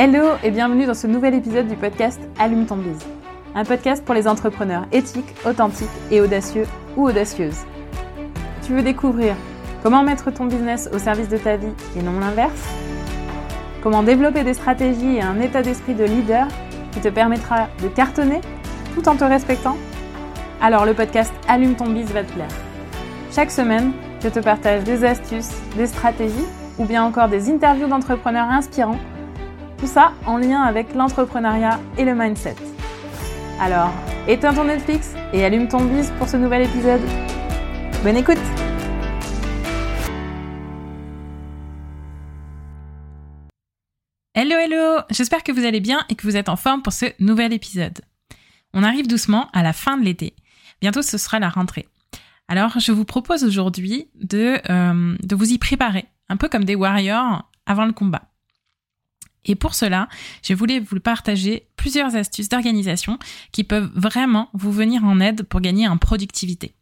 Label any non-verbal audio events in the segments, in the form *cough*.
Hello et bienvenue dans ce nouvel épisode du podcast Allume ton bise. Un podcast pour les entrepreneurs éthiques, authentiques et audacieux ou audacieuses. Tu veux découvrir comment mettre ton business au service de ta vie et non l'inverse? Comment développer des stratégies et un état d'esprit de leader qui te permettra de cartonner tout en te respectant? Alors le podcast Allume ton bise va te plaire. Chaque semaine, je te partage des astuces, des stratégies ou bien encore des interviews d'entrepreneurs inspirants. Tout ça en lien avec l'entrepreneuriat et le mindset. Alors, éteins ton Netflix et allume ton bise pour ce nouvel épisode. Bonne écoute Hello hello J'espère que vous allez bien et que vous êtes en forme pour ce nouvel épisode. On arrive doucement à la fin de l'été. Bientôt ce sera la rentrée. Alors, je vous propose aujourd'hui de, euh, de vous y préparer, un peu comme des warriors avant le combat. Et pour cela, je voulais vous partager plusieurs astuces d'organisation qui peuvent vraiment vous venir en aide pour gagner en productivité.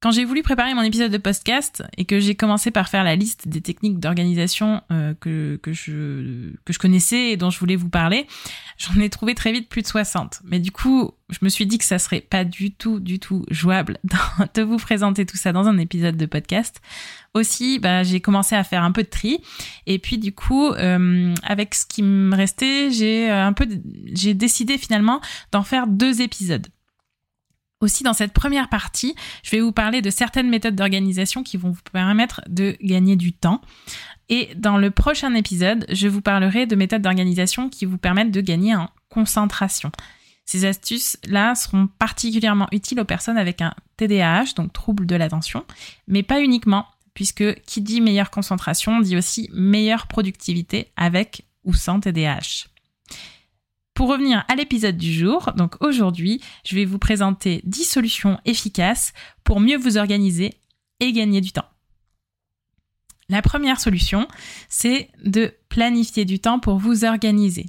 Quand j'ai voulu préparer mon épisode de podcast et que j'ai commencé par faire la liste des techniques d'organisation euh, que, je, connaissais et dont je voulais vous parler, j'en ai trouvé très vite plus de 60. Mais du coup, je me suis dit que ça serait pas du tout, du tout jouable *laughs* de vous présenter tout ça dans un épisode de podcast. Aussi, bah, j'ai commencé à faire un peu de tri. Et puis du coup, euh, avec ce qui me restait, j'ai un peu, j'ai décidé finalement d'en faire deux épisodes. Aussi, dans cette première partie, je vais vous parler de certaines méthodes d'organisation qui vont vous permettre de gagner du temps. Et dans le prochain épisode, je vous parlerai de méthodes d'organisation qui vous permettent de gagner en concentration. Ces astuces-là seront particulièrement utiles aux personnes avec un TDAH, donc trouble de l'attention, mais pas uniquement, puisque qui dit meilleure concentration dit aussi meilleure productivité avec ou sans TDAH. Pour revenir à l'épisode du jour, donc aujourd'hui, je vais vous présenter 10 solutions efficaces pour mieux vous organiser et gagner du temps. La première solution, c'est de planifier du temps pour vous organiser.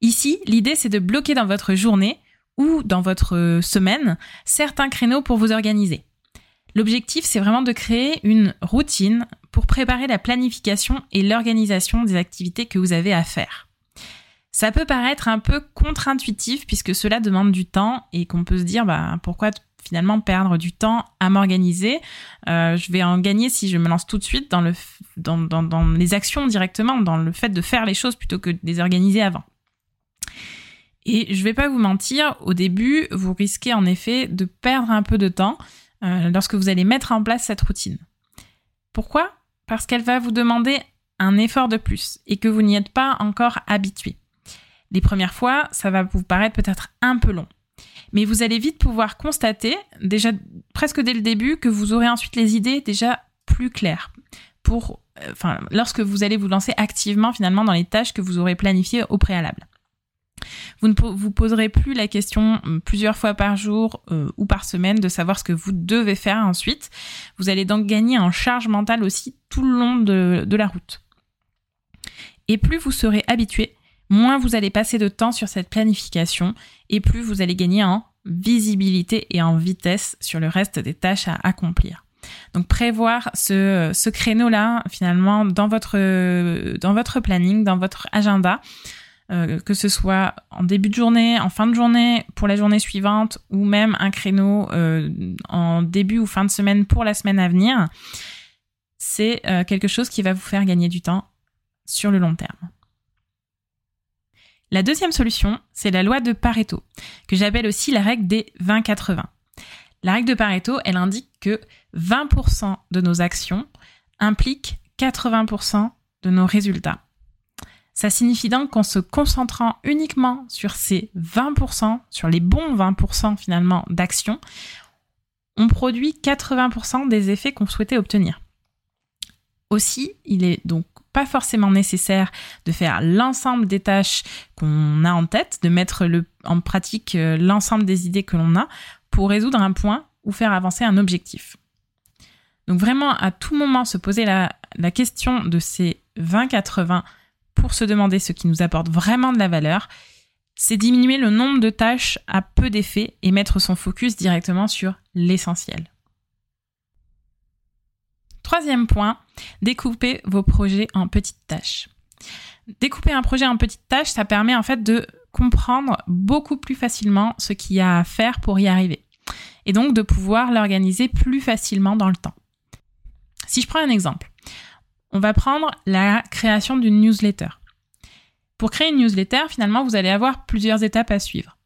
Ici, l'idée, c'est de bloquer dans votre journée ou dans votre semaine certains créneaux pour vous organiser. L'objectif, c'est vraiment de créer une routine pour préparer la planification et l'organisation des activités que vous avez à faire. Ça peut paraître un peu contre-intuitif puisque cela demande du temps et qu'on peut se dire bah, pourquoi finalement perdre du temps à m'organiser? Euh, je vais en gagner si je me lance tout de suite dans, le, dans, les actions directement, dans le fait de faire les choses plutôt que de les organiser avant. Et je vais pas vous mentir, au début, vous risquez en effet de perdre un peu de temps euh, lorsque vous allez mettre en place cette routine. Pourquoi? Parce qu'elle va vous demander un effort de plus et que vous n'y êtes pas encore habitué. Les premières fois, ça va vous paraître peut-être un peu long. Mais vous allez vite pouvoir constater, déjà presque dès le début, que vous aurez ensuite les idées déjà plus claires pour, euh, lorsque vous allez vous lancer activement finalement dans les tâches que vous aurez planifiées au préalable. Vous ne vous poserez plus la question hum, plusieurs fois par jour euh, ou par semaine de savoir ce que vous devez faire ensuite. Vous allez donc gagner en charge mentale aussi tout le long de la route. Et plus vous serez habitué, moins vous allez passer de temps sur cette planification et plus vous allez gagner en visibilité et en vitesse sur le reste des tâches à accomplir. Donc prévoir ce, créneau-là finalement dans votre, dans votre planning, dans votre agenda, euh, que ce soit en début de journée, en fin de journée, pour la journée suivante, ou même un créneau euh, en début ou fin de semaine pour la semaine à venir, c'est euh, quelque chose qui va vous faire gagner du temps sur le long terme. La deuxième solution, c'est la loi de Pareto, que j'appelle aussi la règle des 20-80. La règle de Pareto, elle indique que 20% de nos actions impliquent 80% de nos résultats. Ça signifie donc qu'en se concentrant uniquement sur ces 20%, sur les bons 20% finalement d'actions, on produit 80% des effets qu'on souhaitait obtenir. Aussi, il est donc pas forcément nécessaire de faire l'ensemble des tâches qu'on a en tête, de mettre en pratique euh, l'ensemble des idées que l'on a pour résoudre un point ou faire avancer un objectif. Donc vraiment, à tout moment, se poser la, la question de ces 20-80 pour se demander ce qui nous apporte vraiment de la valeur, c'est diminuer le nombre de tâches à peu d'effets et mettre son focus directement sur l'essentiel. Troisième point, découpez vos projets en petites tâches. Découper un projet en petites tâches, ça permet en fait de comprendre beaucoup plus facilement ce qu'il y a à faire pour y arriver. Et donc de pouvoir l'organiser plus facilement dans le temps. Si je prends un exemple, on va prendre la création d'une newsletter. Pour créer une newsletter, finalement, vous allez avoir plusieurs étapes à suivre.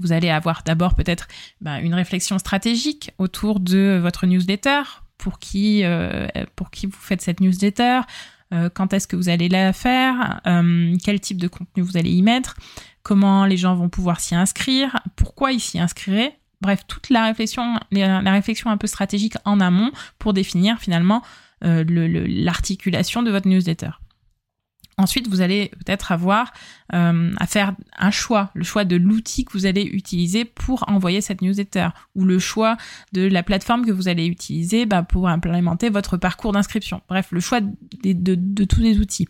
Vous allez avoir d'abord peut-être ben, une réflexion stratégique autour de votre newsletter, pour qui, euh, pour qui vous faites cette newsletter, euh, quand est-ce que vous allez la faire, euh, quel type de contenu vous allez y mettre, comment les gens vont pouvoir s'y inscrire, pourquoi ils s'y inscriraient. Bref, toute la réflexion, la réflexion un peu stratégique en amont pour définir finalement l'articulation de votre newsletter. Ensuite, vous allez peut-être avoir euh, à faire un choix, le choix de l'outil que vous allez utiliser pour envoyer cette newsletter, ou le choix de la plateforme que vous allez utiliser bah, pour implémenter votre parcours d'inscription. Bref, le choix de, tous les outils.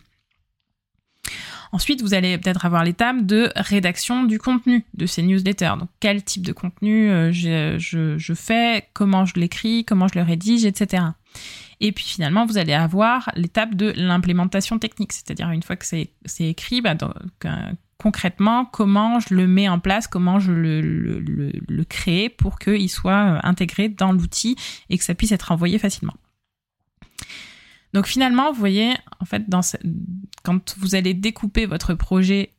Ensuite, vous allez peut-être avoir l'étape de rédaction du contenu de ces newsletters. Donc, quel type de contenu euh, je, je, fais, comment je l'écris, comment je le rédige, etc. Et puis finalement, vous allez avoir l'étape de l'implémentation technique, c'est-à-dire une fois que c'est écrit, bah, concrètement, comment je le mets en place, comment je le, crée pour qu'il soit euh, intégré dans l'outil et que ça puisse être envoyé facilement. Donc finalement, vous voyez, en fait, quand vous allez découper votre projet,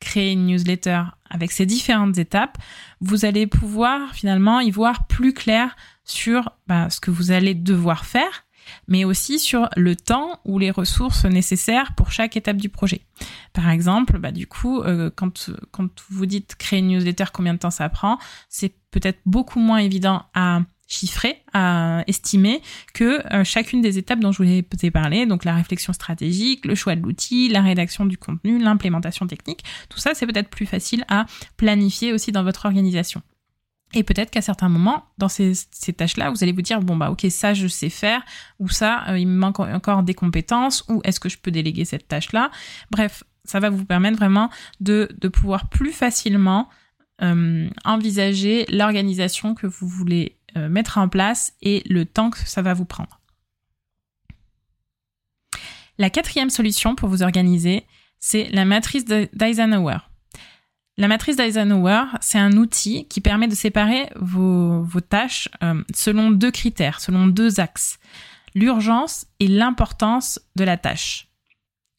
créer une newsletter avec ces différentes étapes, vous allez pouvoir finalement y voir plus clair sur bah, ce que vous allez devoir faire mais aussi sur le temps ou les ressources nécessaires pour chaque étape du projet. Par exemple, bah, du coup, euh, quand, vous dites créer une newsletter, combien de temps ça prend, c'est peut-être beaucoup moins évident à chiffrer, à estimer que euh, chacune des étapes dont je vous ai parlé, donc la réflexion stratégique, le choix de l'outil, la rédaction du contenu, l'implémentation technique, tout ça c'est peut-être plus facile à planifier aussi dans votre organisation. Et peut-être qu'à certains moments, dans ces, tâches-là, vous allez vous dire, bon, bah, ok, ça, je sais faire, ou ça, euh, il me manque encore des compétences, ou est-ce que je peux déléguer cette tâche-là? Bref, ça va vous permettre vraiment de, pouvoir plus facilement euh, envisager l'organisation que vous voulez euh, mettre en place et le temps que ça va vous prendre. La quatrième solution pour vous organiser, c'est la matrice d'Eisenhower. La matrice d'Eisenhower, c'est un outil qui permet de séparer vos, tâches euh, selon deux critères, selon deux axes. L'urgence et l'importance de la tâche.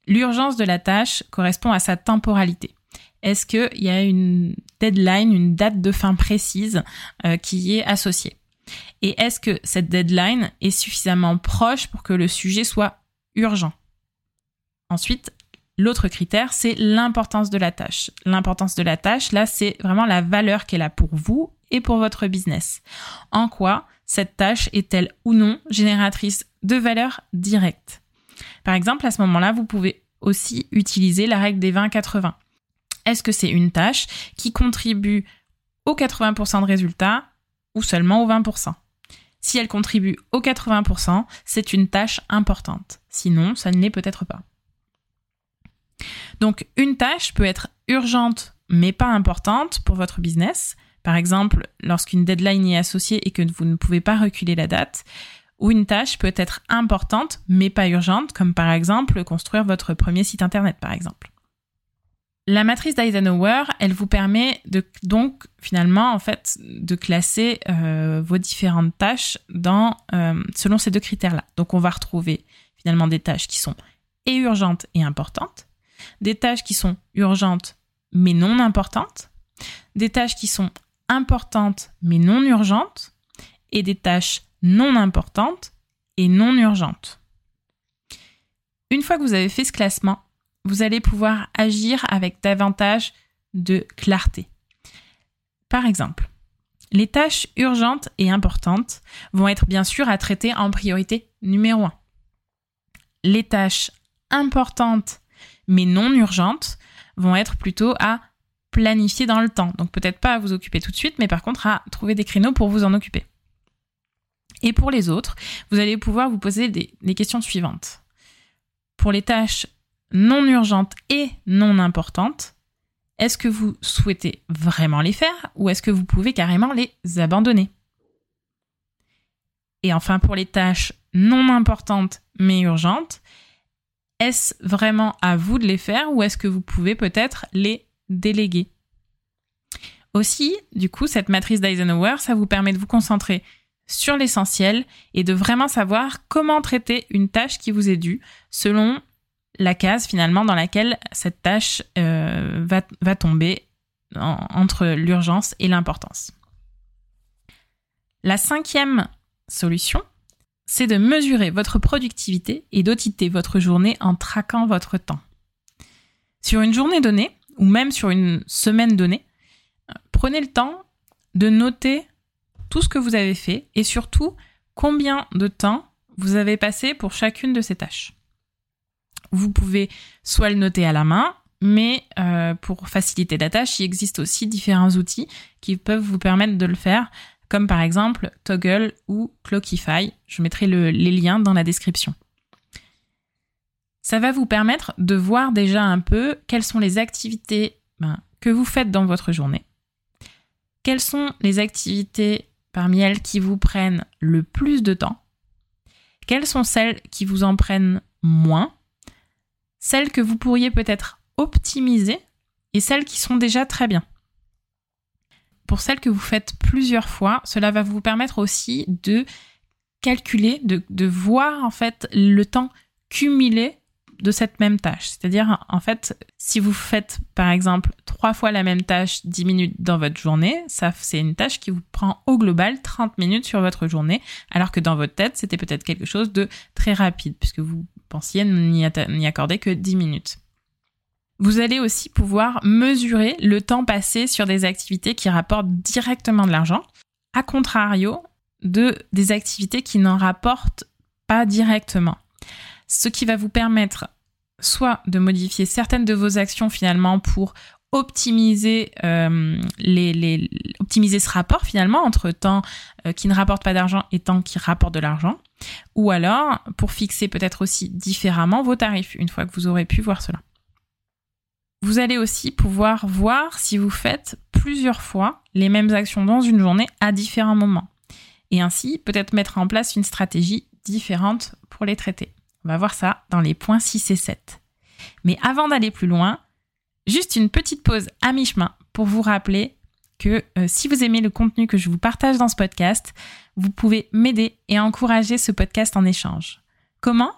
L'urgence de la tâche correspond à sa temporalité. Est-ce qu'il y a une deadline, une date de fin précise euh, qui y est associée? Et est-ce que cette deadline est suffisamment proche pour que le sujet soit urgent? Ensuite, L'autre critère, c'est l'importance de la tâche. L'importance de la tâche, là, c'est vraiment la valeur qu'elle a pour vous et pour votre business. En quoi cette tâche est-elle ou non génératrice de valeur directe? Par exemple, à ce moment-là, vous pouvez aussi utiliser la règle des 20-80. Est-ce que c'est une tâche qui contribue aux 80% de résultats ou seulement aux 20% Si elle contribue aux 80%, c'est une tâche importante. Sinon, ça ne l'est peut-être pas. Donc une tâche peut être urgente mais pas importante pour votre business. Par exemple, lorsqu'une deadline y est associée et que vous ne pouvez pas reculer la date. Ou une tâche peut être importante mais pas urgente, comme par exemple construire votre premier site internet par exemple. La matrice d'Eisenhower, elle vous permet de, donc finalement en fait de classer euh, vos différentes tâches euh, selon ces deux critères-là. Donc on va retrouver finalement des tâches qui sont et urgentes et importantes, des tâches qui sont urgentes mais non importantes, des tâches qui sont importantes mais non urgentes, et des tâches non importantes et non urgentes. Une fois que vous avez fait ce classement, vous allez pouvoir agir avec davantage de clarté. Par exemple, les tâches urgentes et importantes vont être bien sûr à traiter en priorité numéro 1. Les tâches importantes mais non urgentes, vont être plutôt à planifier dans le temps. Donc peut-être pas à vous occuper tout de suite, mais par contre à trouver des créneaux pour vous en occuper. Et pour les autres, vous allez pouvoir vous poser des, questions suivantes. Pour les tâches non urgentes et non importantes, est-ce que vous souhaitez vraiment les faire ou est-ce que vous pouvez carrément les abandonner? Et enfin, pour les tâches non importantes mais urgentes, Est-ce vraiment à vous de les faire ou est-ce que vous pouvez peut-être les déléguer? Aussi, du coup, cette matrice d'Eisenhower, ça vous permet de vous concentrer sur l'essentiel et de vraiment savoir comment traiter une tâche qui vous est due selon la case finalement dans laquelle cette tâche euh, va, tomber entre l'urgence et l'importance. La cinquième solution, c'est de mesurer votre productivité et d'auditer votre journée en traquant votre temps. Sur une journée donnée, ou même sur une semaine donnée, prenez le temps de noter tout ce que vous avez fait et surtout combien de temps vous avez passé pour chacune de ces tâches. Vous pouvez soit le noter à la main, mais euh, pour faciliter la tâche, il existe aussi différents outils qui peuvent vous permettre de le faire, comme par exemple Toggle ou Clockify. Je mettrai les liens dans la description. Ça va vous permettre de voir déjà un peu quelles sont les activités ben, que vous faites dans votre journée. Quelles sont les activités parmi elles qui vous prennent le plus de temps? Quelles sont celles qui vous en prennent moins? Celles que vous pourriez peut-être optimiser et celles qui sont déjà très bien. Pour celles que vous faites plusieurs fois, cela va vous permettre aussi de calculer, de, voir en fait le temps cumulé de cette même tâche. C'est-à-dire, en fait, si vous faites, par exemple, trois fois la même tâche 10 minutes dans votre journée, c'est une tâche qui vous prend au global 30 minutes sur votre journée, alors que dans votre tête, c'était peut-être quelque chose de très rapide, puisque vous pensiez n'y accorder que 10 minutes. Vous allez aussi pouvoir mesurer le temps passé sur des activités qui rapportent directement de l'argent, à contrario de des activités qui n'en rapportent pas directement ce qui va vous permettre soit de modifier certaines de vos actions finalement pour optimiser euh, les, optimiser ce rapport finalement entre temps euh, qui ne rapporte pas d'argent et temps qui rapporte de l'argent ou alors pour fixer peut-être aussi différemment vos tarifs une fois que vous aurez pu voir cela. Vous allez aussi pouvoir voir si vous faites plusieurs fois les mêmes actions dans une journée à différents moments et ainsi peut-être mettre en place une stratégie différente pour les traiter. On va voir ça dans les points 6 et 7. Mais avant d'aller plus loin, juste une petite pause à mi-chemin pour vous rappeler que euh, si vous aimez le contenu que je vous partage dans ce podcast, vous pouvez m'aider et encourager ce podcast en échange. Comment?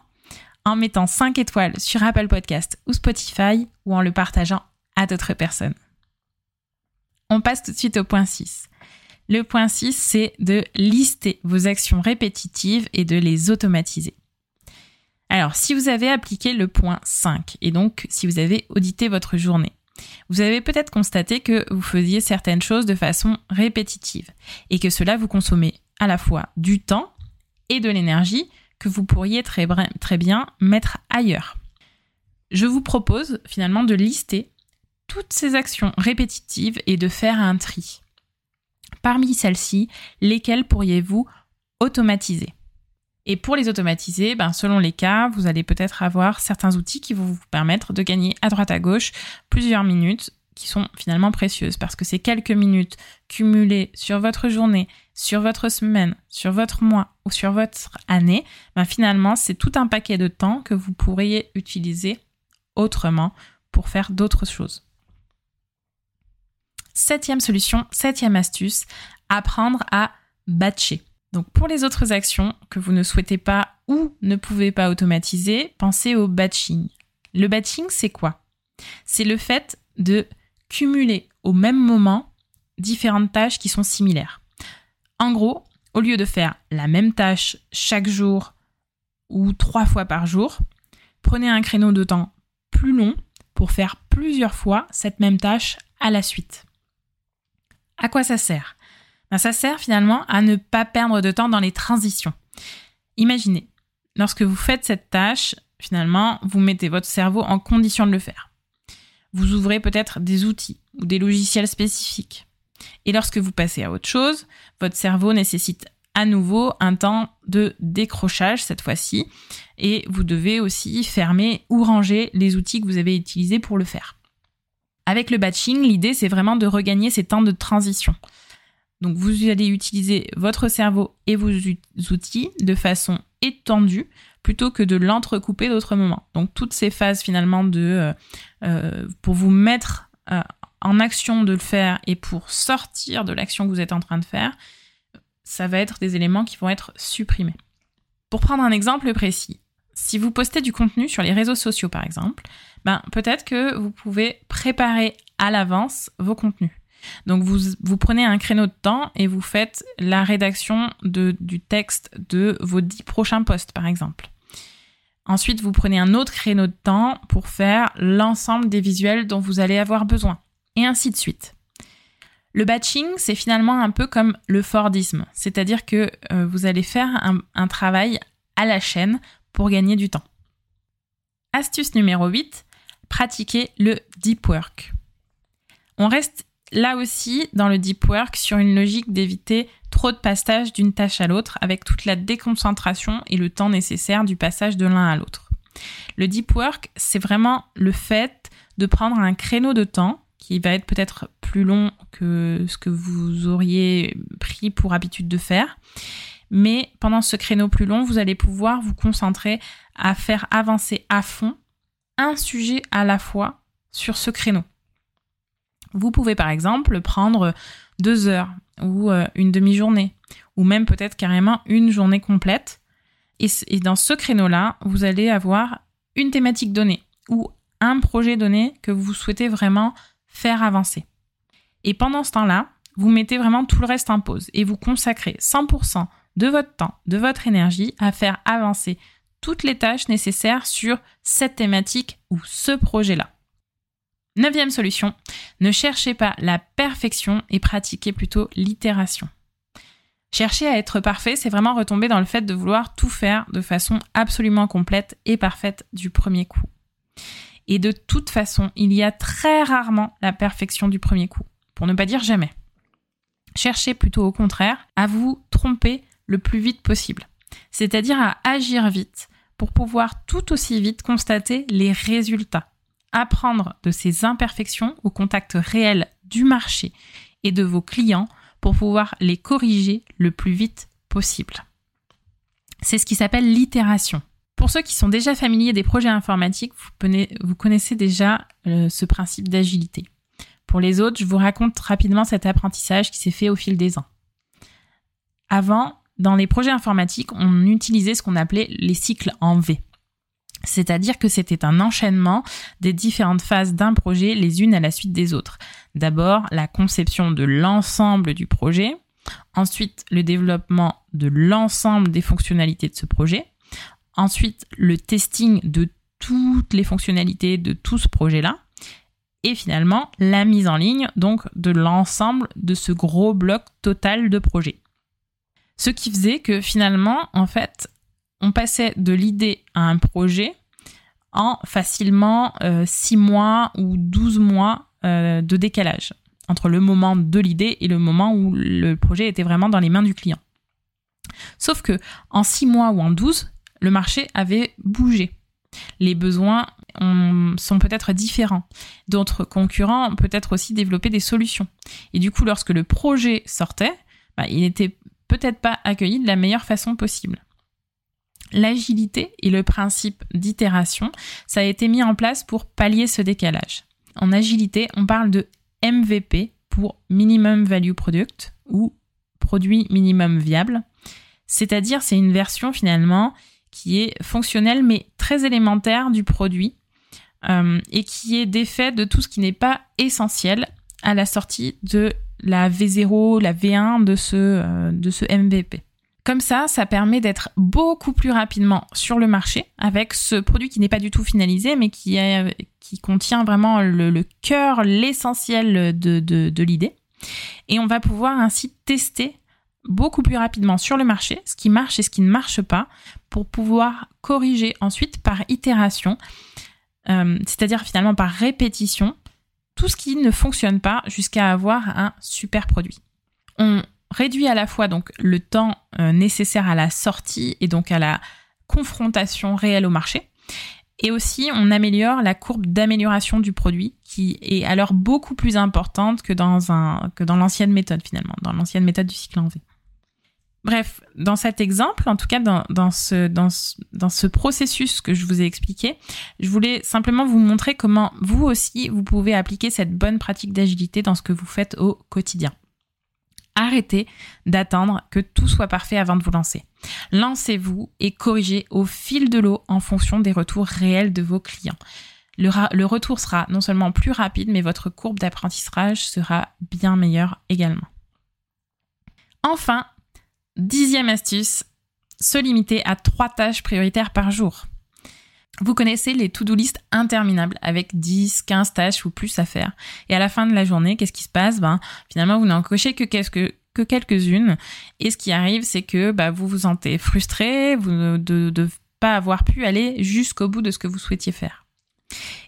En mettant 5 étoiles sur Apple Podcast ou Spotify ou en le partageant à d'autres personnes. On passe tout de suite au point 6. Le point 6, c'est de lister vos actions répétitives et de les automatiser. Alors, si vous avez appliqué le point 5 et donc si vous avez audité votre journée, vous avez peut-être constaté que vous faisiez certaines choses de façon répétitive et que cela vous consommait à la fois du temps et de l'énergie que vous pourriez très, bien mettre ailleurs. Je vous propose finalement de lister toutes ces actions répétitives et de faire un tri. Parmi celles-ci, lesquelles pourriez-vous automatiser? Et pour les automatiser, ben, selon les cas, vous allez peut-être avoir certains outils qui vont vous permettre de gagner à droite à gauche plusieurs minutes qui sont finalement précieuses parce que ces quelques minutes cumulées sur votre journée, sur votre semaine, sur votre mois ou sur votre année, ben finalement c'est tout un paquet de temps que vous pourriez utiliser autrement pour faire d'autres choses. Septième solution, septième astuce, apprendre à batcher. Donc pour les autres actions que vous ne souhaitez pas ou ne pouvez pas automatiser, pensez au batching. Le batching, c'est quoi? C'est le fait de cumuler au même moment différentes tâches qui sont similaires. En gros, au lieu de faire la même tâche chaque jour ou trois fois par jour, prenez un créneau de temps plus long pour faire plusieurs fois cette même tâche à la suite. À quoi ça sert? Ben, ça sert finalement à ne pas perdre de temps dans les transitions. Imaginez, lorsque vous faites cette tâche, finalement, vous mettez votre cerveau en condition de le faire. Vous ouvrez peut-être des outils ou des logiciels spécifiques. Et lorsque vous passez à autre chose, votre cerveau nécessite à nouveau un temps de décrochage cette fois-ci et vous devez aussi fermer ou ranger les outils que vous avez utilisés pour le faire. Avec le batching, l'idée c'est vraiment de regagner ces temps de transition. Donc vous allez utiliser votre cerveau et vos outils de façon étendue plutôt que de l'entrecouper d'autres moments. Donc toutes ces phases finalement de euh, euh, pour vous mettre en action de le faire et pour sortir de l'action que vous êtes en train de faire, ça va être des éléments qui vont être supprimés. Pour prendre un exemple précis, si vous postez du contenu sur les réseaux sociaux par exemple, ben peut-être que vous pouvez préparer à l'avance vos contenus. Donc vous, vous prenez un créneau de temps et vous faites la rédaction de, du texte de vos dix prochains posts, par exemple. Ensuite, vous prenez un autre créneau de temps pour faire l'ensemble des visuels dont vous allez avoir besoin. Et ainsi de suite. Le batching, c'est finalement un peu comme le Fordisme, c'est-à-dire que euh, vous allez faire un, travail à la chaîne pour gagner du temps. Astuce numéro 8, pratiquer le deep work. On reste là aussi dans le deep work sur une logique d'éviter trop de passage d'une tâche à l'autre avec toute la déconcentration et le temps nécessaire du passage de l'un à l'autre. Le deep work, c'est vraiment le fait de prendre un créneau de temps qui va être peut-être plus long que ce que vous auriez pris pour habitude de faire. Mais pendant ce créneau plus long, vous allez pouvoir vous concentrer à faire avancer à fond un sujet à la fois sur ce créneau. Vous pouvez par exemple prendre deux heures ou euh, une demi-journée ou même peut-être carrément une journée complète. Et, dans ce créneau-là, vous allez avoir une thématique donnée ou un projet donné que vous souhaitez vraiment faire avancer. Et pendant ce temps-là, vous mettez vraiment tout le reste en pause et vous consacrez 100% de votre temps, de votre énergie à faire avancer toutes les tâches nécessaires sur cette thématique ou ce projet-là. Neuvième solution, ne cherchez pas la perfection et pratiquez plutôt l'itération. Chercher à être parfait, c'est vraiment retomber dans le fait de vouloir tout faire de façon absolument complète et parfaite du premier coup. Et de toute façon, il y a très rarement la perfection du premier coup, pour ne pas dire jamais. Cherchez plutôt au contraire à vous tromper le plus vite possible, c'est-à-dire à agir vite pour pouvoir tout aussi vite constater les résultats apprendre de ces imperfections au contact réel du marché et de vos clients pour pouvoir les corriger le plus vite possible. C'est ce qui s'appelle l'itération. Pour ceux qui sont déjà familiers des projets informatiques, vous, connaissez déjà euh, ce principe d'agilité. Pour les autres, je vous raconte rapidement cet apprentissage qui s'est fait au fil des ans. Avant, dans les projets informatiques, on utilisait ce qu'on appelait les cycles en V. C'est-à-dire que c'était un enchaînement des différentes phases d'un projet les unes à la suite des autres. D'abord, la conception de l'ensemble du projet, ensuite le développement de l'ensemble des fonctionnalités de ce projet, ensuite le testing de toutes les fonctionnalités de tout ce projet-là, et finalement la mise en ligne donc de l'ensemble de ce gros bloc total de projet. Ce qui faisait que finalement, en fait, on passait de l'idée à un projet en facilement 6 euh, mois ou 12 mois euh, de décalage entre le moment de l'idée et le moment où le projet était vraiment dans les mains du client. Sauf que en 6 mois ou en 12, le marché avait bougé. Les besoins sont peut-être différents. D'autres concurrents ont peut-être aussi développé des solutions. Et du coup, lorsque le projet sortait, bah, il n'était peut-être pas accueilli de la meilleure façon possible l'agilité et le principe d'itération, ça a été mis en place pour pallier ce décalage. En agilité, on parle de MVP pour Minimum Value Product ou produit minimum viable. C'est-à-dire, c'est une version finalement qui est fonctionnelle mais très élémentaire du produit euh, et qui est défait de tout ce qui n'est pas essentiel à la sortie de la V0, la V1 de ce, euh, de ce MVP. Comme ça, ça permet d'être beaucoup plus rapidement sur le marché avec ce produit qui n'est pas du tout finalisé, mais qui, contient vraiment le, cœur, l'essentiel de, l'idée. Et on va pouvoir ainsi tester beaucoup plus rapidement sur le marché ce qui marche et ce qui ne marche pas pour pouvoir corriger ensuite par itération, euh, c'est-à-dire finalement par répétition, tout ce qui ne fonctionne pas jusqu'à avoir un super produit. Réduit à la fois donc le temps euh, nécessaire à la sortie et donc à la confrontation réelle au marché. Et aussi, on améliore la courbe d'amélioration du produit qui est alors beaucoup plus importante que dans, un, que dans l'ancienne méthode finalement, dans l'ancienne méthode du cycle en V. Bref, dans cet exemple, en tout cas dans, ce, dans, dans ce processus que je vous ai expliqué, je voulais simplement vous montrer comment vous aussi, vous pouvez appliquer cette bonne pratique d'agilité dans ce que vous faites au quotidien. Arrêtez d'attendre que tout soit parfait avant de vous lancer. Lancez-vous et corrigez au fil de l'eau en fonction des retours réels de vos clients. Le, retour sera non seulement plus rapide, mais votre courbe d'apprentissage sera bien meilleure également. Enfin, Dixième astuce, se limiter à trois tâches prioritaires par jour. Vous connaissez les to-do list interminables avec 10, 15 tâches ou plus à faire. Et à la fin de la journée, qu'est-ce qui se passe? Ben, finalement, vous n'en cochez que, que quelques-unes. Et ce qui arrive, c'est que bah, vous vous sentez frustré vous, de ne pas avoir pu aller jusqu'au bout de ce que vous souhaitiez faire.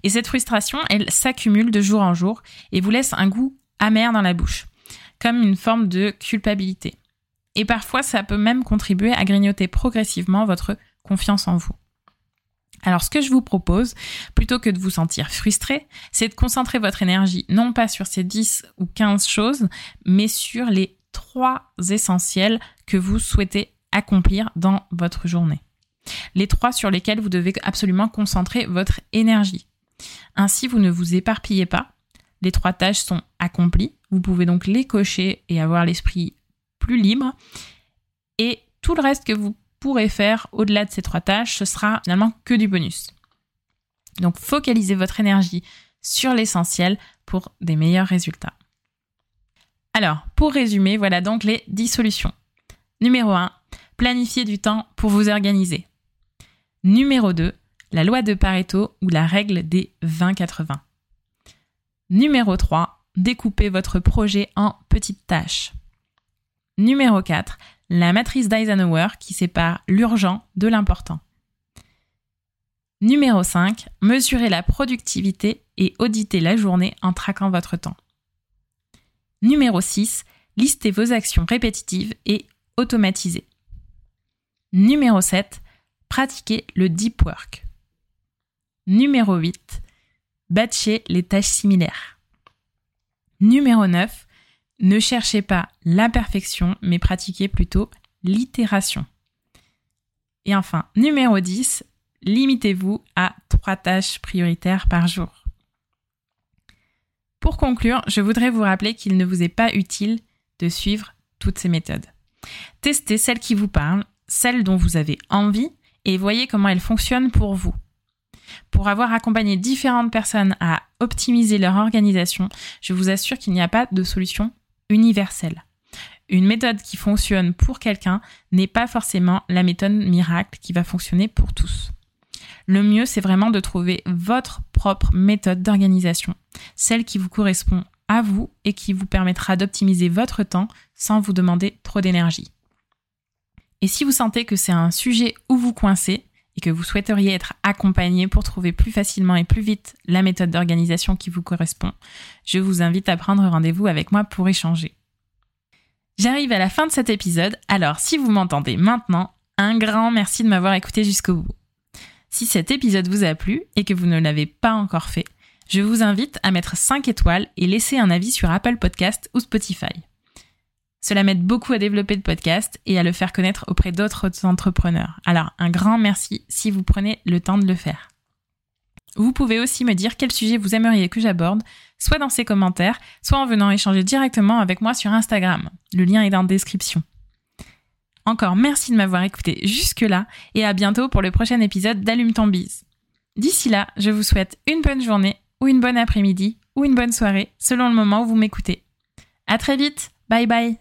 Et cette frustration, elle s'accumule de jour en jour et vous laisse un goût amer dans la bouche, comme une forme de culpabilité. Et parfois, ça peut même contribuer à grignoter progressivement votre confiance en vous. Alors ce que je vous propose, plutôt que de vous sentir frustré, c'est de concentrer votre énergie non pas sur ces 10 ou 15 choses, mais sur les trois essentiels que vous souhaitez accomplir dans votre journée. Les trois sur lesquels vous devez absolument concentrer votre énergie. Ainsi, vous ne vous éparpillez pas. Les trois tâches sont accomplies. Vous pouvez donc les cocher et avoir l'esprit plus libre. Et tout le reste que vous faire au-delà de ces trois tâches, ce sera finalement que du bonus. Donc focalisez votre énergie sur l'essentiel pour des meilleurs résultats. Alors, pour résumer, voilà donc les 10 solutions. Numéro 1, planifier du temps pour vous organiser. Numéro 2, la loi de Pareto ou la règle des 20-80. Numéro 3, découpez votre projet en petites tâches. Numéro 4, la matrice d'Eisenhower qui sépare l'urgent de l'important. Numéro 5, mesurez la productivité et auditez la journée en traquant votre temps. Numéro 6, listez vos actions répétitives et automatisez. Numéro 7, pratiquez le deep work. Numéro 8, batchez les tâches similaires. Numéro 9, ne cherchez pas la perfection, mais pratiquez plutôt l'itération. Et enfin, numéro 10, limitez-vous à trois tâches prioritaires par jour. Pour conclure, je voudrais vous rappeler qu'il ne vous est pas utile de suivre toutes ces méthodes. Testez celles qui vous parlent, celles dont vous avez envie, et voyez comment elles fonctionnent pour vous. Pour avoir accompagné différentes personnes à optimiser leur organisation, je vous assure qu'il n'y a pas de solution universelle. Une méthode qui fonctionne pour quelqu'un n'est pas forcément la méthode miracle qui va fonctionner pour tous. Le mieux, c'est vraiment de trouver votre propre méthode d'organisation, celle qui vous correspond à vous et qui vous permettra d'optimiser votre temps sans vous demander trop d'énergie. Et si vous sentez que c'est un sujet où vous coincez que vous souhaiteriez être accompagné pour trouver plus facilement et plus vite la méthode d'organisation qui vous correspond, je vous invite à prendre rendez-vous avec moi pour échanger. J'arrive à la fin de cet épisode, alors si vous m'entendez maintenant, un grand merci de m'avoir écouté jusqu'au bout. Si cet épisode vous a plu et que vous ne l'avez pas encore fait, je vous invite à mettre 5 étoiles et laisser un avis sur Apple Podcast ou Spotify. Cela m'aide beaucoup à développer le podcast et à le faire connaître auprès d'autres entrepreneurs. Alors un grand merci si vous prenez le temps de le faire. Vous pouvez aussi me dire quel sujet vous aimeriez que j'aborde, soit dans ces commentaires, soit en venant échanger directement avec moi sur Instagram. Le lien est dans la description. Encore merci de m'avoir écouté jusque-là et à bientôt pour le prochain épisode d'Allume ton bise. D'ici là, je vous souhaite une bonne journée ou une bonne après-midi ou une bonne soirée selon le moment où vous m'écoutez. À très vite. Bye bye.